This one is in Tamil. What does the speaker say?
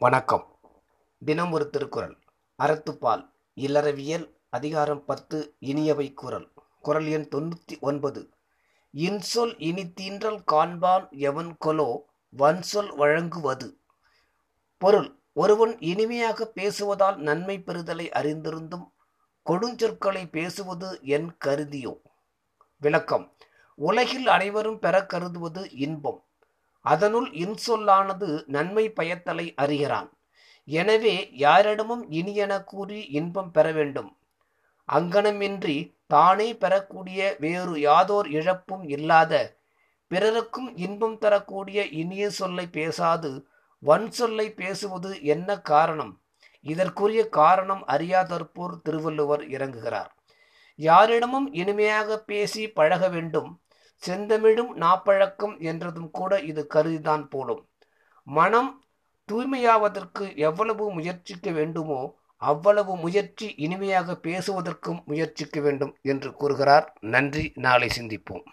வணக்கம். தினம் ஒரு திருக்குறள். அறத்துப்பால். இல்லறவியல். அதிகாரம் பத்து. இனியவை குரல். குரல் எண் தொண்ணூற்றி ஒன்பது. இன்சொல் இனித்தீன்றல் காண்பான் எவன் கொலோ வன்சொல் வழங்குவது. பொருள். ஒருவன் இனிமையாக பேசுவதால் நன்மை பெறுதலை அறிந்திருந்தும் கொடுஞ்சொற்களை பேசுவது என் கருதியோ? விளக்கம். உலகில் அனைவரும் பெற கருதுவது இன்பம். அதனுள் இன்சொல்லானது நன்மை பயத்தலை அறிகிறான். எனவே யாரிடமும் இனியென கூறி இன்பம் பெற வேண்டும். அங்கனமின்றி தானே பெறக்கூடிய வேறு யாதோர் இழப்பும் இல்லாத பிறருக்கும் இன்பம் தரக்கூடிய இனிய சொல்லை பேசாது வன் சொல்லை பேசுவது என்ன காரணம்? இதற்குரிய காரணம் அறியாதற்போர் திருவள்ளுவர் இறங்குகிறார். யாரிடமும் இனிமையாக பேசி பழக வேண்டும். செந்தமிழும் நாப்பழக்கம் என்றதும் கூட இது கருதிதான் போலும். மனம் தூய்மையாவதற்கு எவ்வளவு முயற்சிக்க வேண்டுமோ அவ்வளவு முயற்சி இனிமையாக பேசுவதற்கும் முயற்சிக்க வேண்டும் என்று கூறுகிறார். நன்றி. நாளை சிந்திப்போம்.